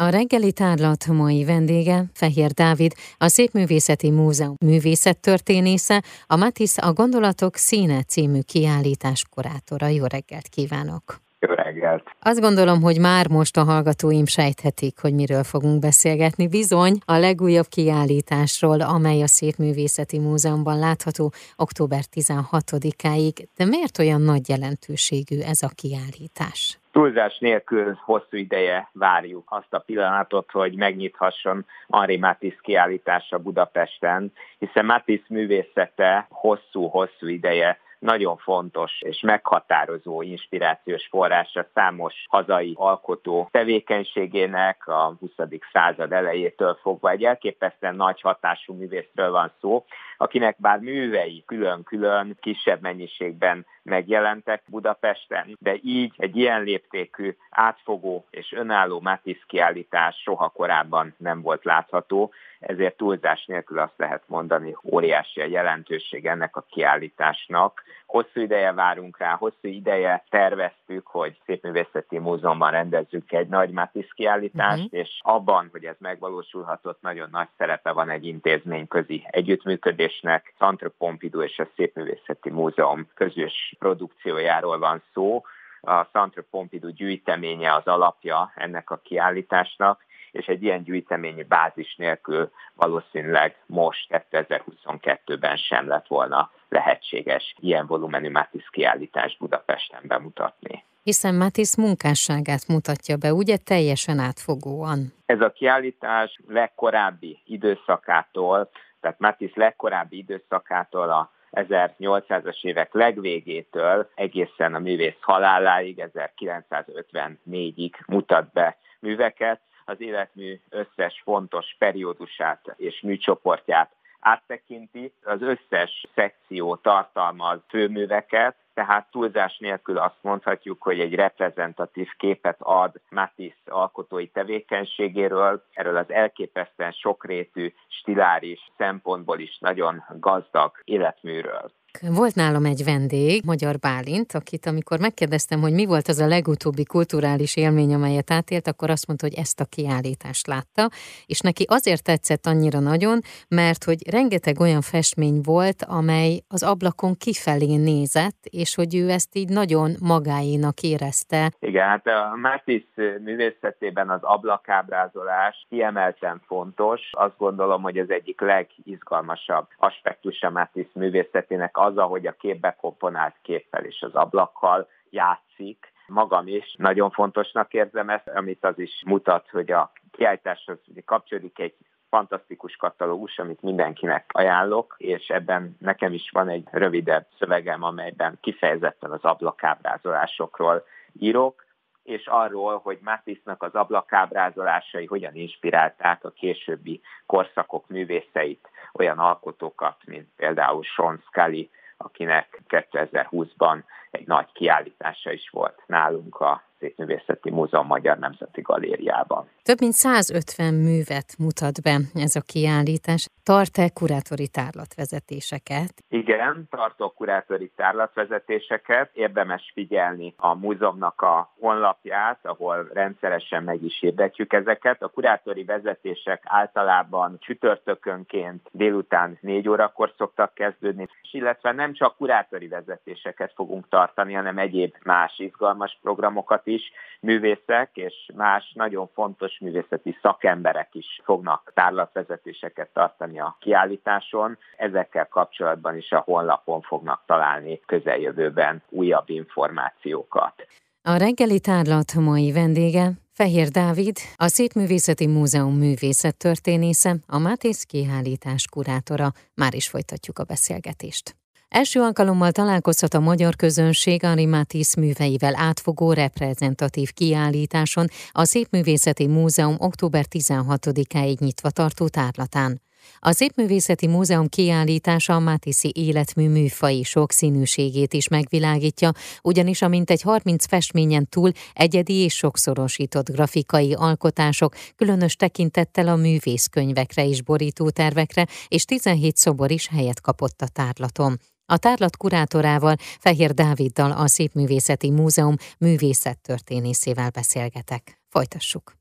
A reggeli tárlat mai vendége Fehér Dávid, a Szépművészeti Múzeum művészettörténésze, a Matisz a Gondolatok Színe című kiállítás kurátora. Jó reggelt kívánok! Jó reggelt! Azt gondolom, hogy már most a hallgatóim sejthetik, hogy miről fogunk beszélgetni. Bizony a legújabb kiállításról, amely a Szépművészeti Múzeumban látható október 16-áig. De miért olyan nagy jelentőségű ez a kiállítás? Túlzás nélkül hosszú ideje várjuk azt a pillanatot, hogy megnyithasson Henri Matisse kiállítása Budapesten, hiszen Matisse művészete hosszú-hosszú ideje nagyon fontos és meghatározó inspirációs forrása számos hazai alkotó tevékenységének a 20. század elejétől fogva. Egy elképesztően nagy hatású művészről van szó, akinek bár művei külön-külön kisebb mennyiségben megjelentek Budapesten, de így egy ilyen léptékű, átfogó és önálló Matisse kiállítás soha korábban nem volt látható, ezért túlzás nélkül azt lehet mondani, óriási a jelentőség ennek a kiállításnak. Hosszú ideje várunk rá, hosszú ideje terveztük, hogy Szépművészeti Múzeumban rendezzük egy nagy Matisse kiállítást, uh-huh. és abban, hogy ez megvalósulhatott, nagyon nagy szerepe van egy intézményközi együttműködésnek. Centre Pompidou és a Szépművészeti Múzeum közös produkciójáról van szó. A Centre Pompidou gyűjteménye az alapja ennek a kiállításnak, és egy ilyen gyűjteményi bázis nélkül valószínűleg most 2022-ben sem lett volna lehetséges ilyen volumenű Matisse kiállítást Budapesten bemutatni. Hiszen Matisse munkásságát mutatja be, ugye teljesen átfogóan. Ez a kiállítás legkorábbi időszakától, tehát Matisse legkorábbi időszakától a 1800-as évek legvégétől egészen a művész haláláig, 1954-ig mutat be műveket, az életmű összes fontos periódusát és műcsoportját áttekinti. Az összes szekció tartalmaz főműveket, tehát túlzás nélkül azt mondhatjuk, hogy egy reprezentatív képet ad Matisse alkotói tevékenységéről, erről az elképesztően sokrétű, stiláris szempontból is nagyon gazdag életműről. Volt nálam egy vendég, Magyar Bálint, akit amikor megkérdeztem, hogy mi volt az a legutóbbi kulturális élmény, amelyet átélt, akkor azt mondta, hogy ezt a kiállítást látta, és neki azért tetszett annyira nagyon, mert hogy rengeteg olyan festmény volt, amely az ablakon kifelé nézett, és hogy ő ezt így nagyon magáénak érezte. Igen, hát a Matisse művészetében az ablakábrázolás kiemelten fontos. Azt gondolom, hogy az egyik legizgalmasabb aspektus a Matisse művészetének az, ahogy a képbe komponált képpel és az ablakkal játszik. Magam is nagyon fontosnak érzem ezt, amit az is mutat, hogy a kiállításhoz kapcsolódik egy fantasztikus katalógus, amit mindenkinek ajánlok, és ebben nekem is van egy rövidebb szövegem, amelyben kifejezetten az ablakábrázolásokról írok, és arról, hogy Matisse-nak az ablakábrázolásai hogyan inspirálták a későbbi korszakok művészeit, olyan alkotókat, mint például Sean Scully, akinek 2020-ban egy nagy kiállítása is volt nálunk a Szépművészeti Múzeum Magyar Nemzeti Galériában. Több mint 150 művet mutat be ez a kiállítás. Tart-e kurátori tárlatvezetéseket? Igen, tartok kurátori tárlatvezetéseket. Érdemes figyelni a múzeumnak a honlapját, ahol rendszeresen meg is hirdetjük ezeket. A kurátori vezetések általában csütörtökönként délután 4 órakor szoktak kezdődni, illetve nem csak kurátori vezetéseket fogunk tartani, hanem egyéb más izgalmas programokat is. Művészek és más nagyon fontos művészeti szakemberek is fognak tárlatvezetéseket tartani a kiállításon. Ezekkel kapcsolatban is a honlapon fognak találni közeljövőben újabb információkat. A reggeli tárlat mai vendége Fehér Dávid, a Szépművészeti Múzeum művészettörténésze, a Mátész kiállítás kurátora. Már is folytatjuk a beszélgetést. Első alkalommal találkozhat a magyar közönség Henri Matisse műveivel átfogó reprezentatív kiállításon a Szépművészeti Múzeum október 16-áig nyitva tartó tárlatán. A Szépművészeti Múzeum kiállítása a Matissi életmű műfai sokszínűségét is megvilágítja, ugyanis a mintegy 30 festményen túl egyedi és sokszorosított grafikai alkotások, különös tekintettel a művészkönyvekre és borítótervekre, és 17 szobor is helyet kapott a tárlaton. A tárlat kurátorával, Fehér Dáviddal a Szépművészeti Múzeum művészettörténészével beszélgetek. Folytassuk!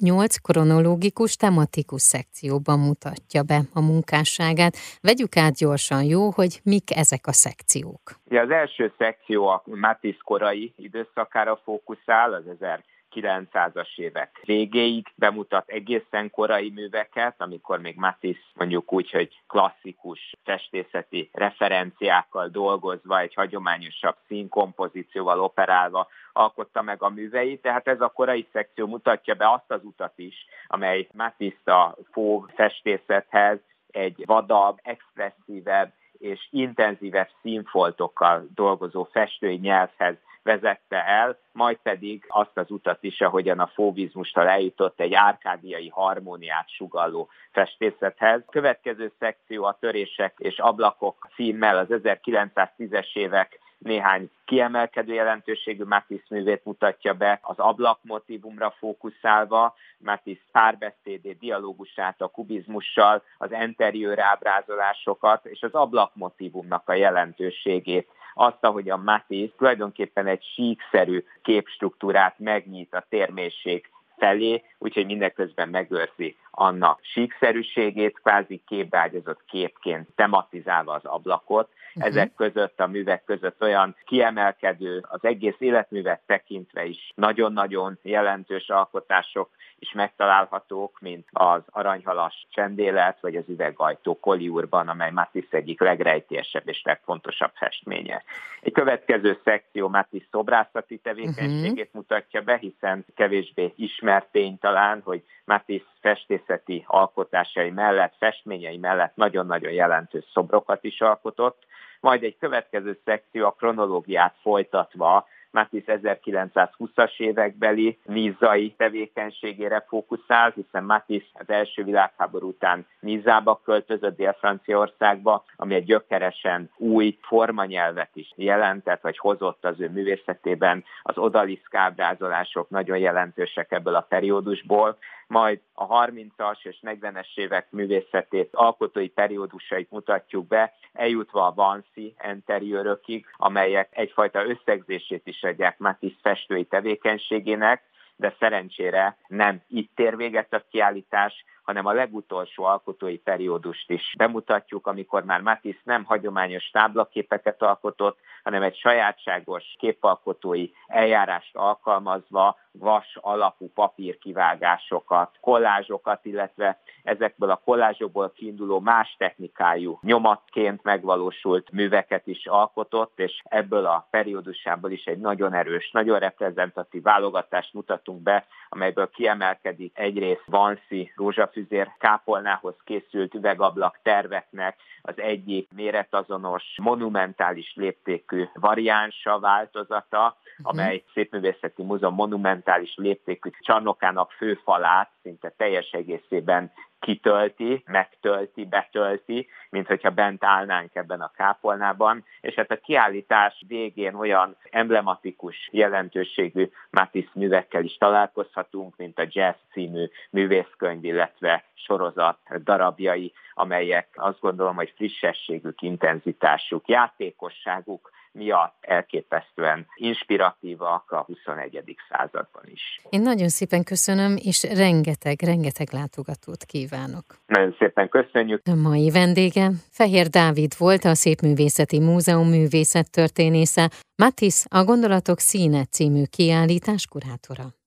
Nyolc kronológikus, tematikus szekcióban mutatja be a munkásságát. Vegyük át gyorsan, jó, hogy mik ezek a szekciók. Ja, az első szekció a Matisse korai időszakára fókuszál, az 1000 900-as évek végéig bemutat egészen korai műveket, amikor még Matisse mondjuk úgy, hogy klasszikus festészeti referenciákkal dolgozva, egy hagyományosabb színkompozícióval operálva alkotta meg a műveit, tehát ez a korai szekció mutatja be azt az utat is, amely Matisse a fog festészethez egy vadabb, expresszívebb és intenzívebb színfoltokkal dolgozó festői nyelvhez vezette el, majd pedig azt az utat is, ahogyan a fóvizmustal eljutott egy árkádiai harmóniát sugalló festészethez. Következő szekció a törések és ablakok címmel az 1910-es évek néhány kiemelkedő jelentőségű Matisse művét mutatja be, az ablakmotívumra fókuszálva, Matisse párbeszédét, dialógusát a kubizmussal, az interiőr ábrázolásokat és az ablakmotívumnak a jelentőségét azt, ahogy a Matisse tulajdonképpen egy síkszerű képstruktúrát megnyit a térmérség felé, úgyhogy mindeközben megőrzi annak síkszerűségét, kvázi képbeágyazott képként tematizálva az ablakot. Uh-huh. Ezek között, a művek között olyan kiemelkedő, az egész életművet tekintve is nagyon-nagyon jelentős alkotások is megtalálhatók, mint az aranyhalas csendélet, vagy az üvegajtó Koliurban, amely Matisse egyik legrejtélyesebb és legfontosabb festménye. Egy következő szekció Matisse szobrászati tevékenységét uh-huh. mutatja be, hiszen kevésbé ismert tény talán, hogy Matisse festészeti alkotásai mellett, festményei mellett nagyon-nagyon jelentős szobrokat is alkotott, majd egy következő szekció a kronológiát folytatva Matisse 1920-as évekbeli nízai tevékenységére fókuszál, hiszen Matisse az első világháború után Nizába költözött Dél-Franciaországba, ami egy gyökeresen új formanyelvet is jelentett, vagy hozott az ő művészetében. Az odaliszk ábrázolások nagyon jelentősek ebből a periódusból, majd a 30-as és 40-es évek művészetét, alkotói periódusait mutatjuk be, eljutva a Vansi enteriőrökig, amelyek egyfajta összegzését is adják Matisse festői tevékenységének, de szerencsére nem itt ér véget a kiállítás, hanem a legutolsó alkotói periódust is bemutatjuk, amikor már Matisse nem hagyományos táblaképeket alkotott, hanem egy sajátságos képalkotói eljárást alkalmazva vas alapú papírkivágásokat, kollázsokat, illetve ezekből a kollázsokból kiinduló más technikájú nyomatként megvalósult műveket is alkotott, és ebből a periódusából is egy nagyon erős, nagyon reprezentatív válogatást mutatunk be, amelyből kiemelkedik egyrészt Vanszi rózsafüzér kápolnához készült üvegablak terveknek az egyik méretazonos, monumentális léptékű variánsa, változata, uh-huh. amely Szépművészeti Múzeum monumentális léptékű csarnokának főfalát szinte teljes egészében kitölti, megtölti, betölti, mint hogyha bent állnánk ebben a kápolnában, és hát a kiállítás végén olyan emblematikus jelentőségű Matisse művekkel is találkozhatunk, mint a Jazz című művészkönyv, illetve sorozat darabjai, amelyek azt gondolom, hogy frissességük, intenzitásuk, játékosságuk miatt elképesztően inspiratívak a 21. században is. Én nagyon szépen köszönöm, és rengeteg, rengeteg látogatót kívánok. Nagyon szépen köszönjük. A mai vendége Fehér Dávid volt, a Szépművészeti Múzeum művészettörténésze, Matisse a Gondolatok színe című kiállítás kurátora.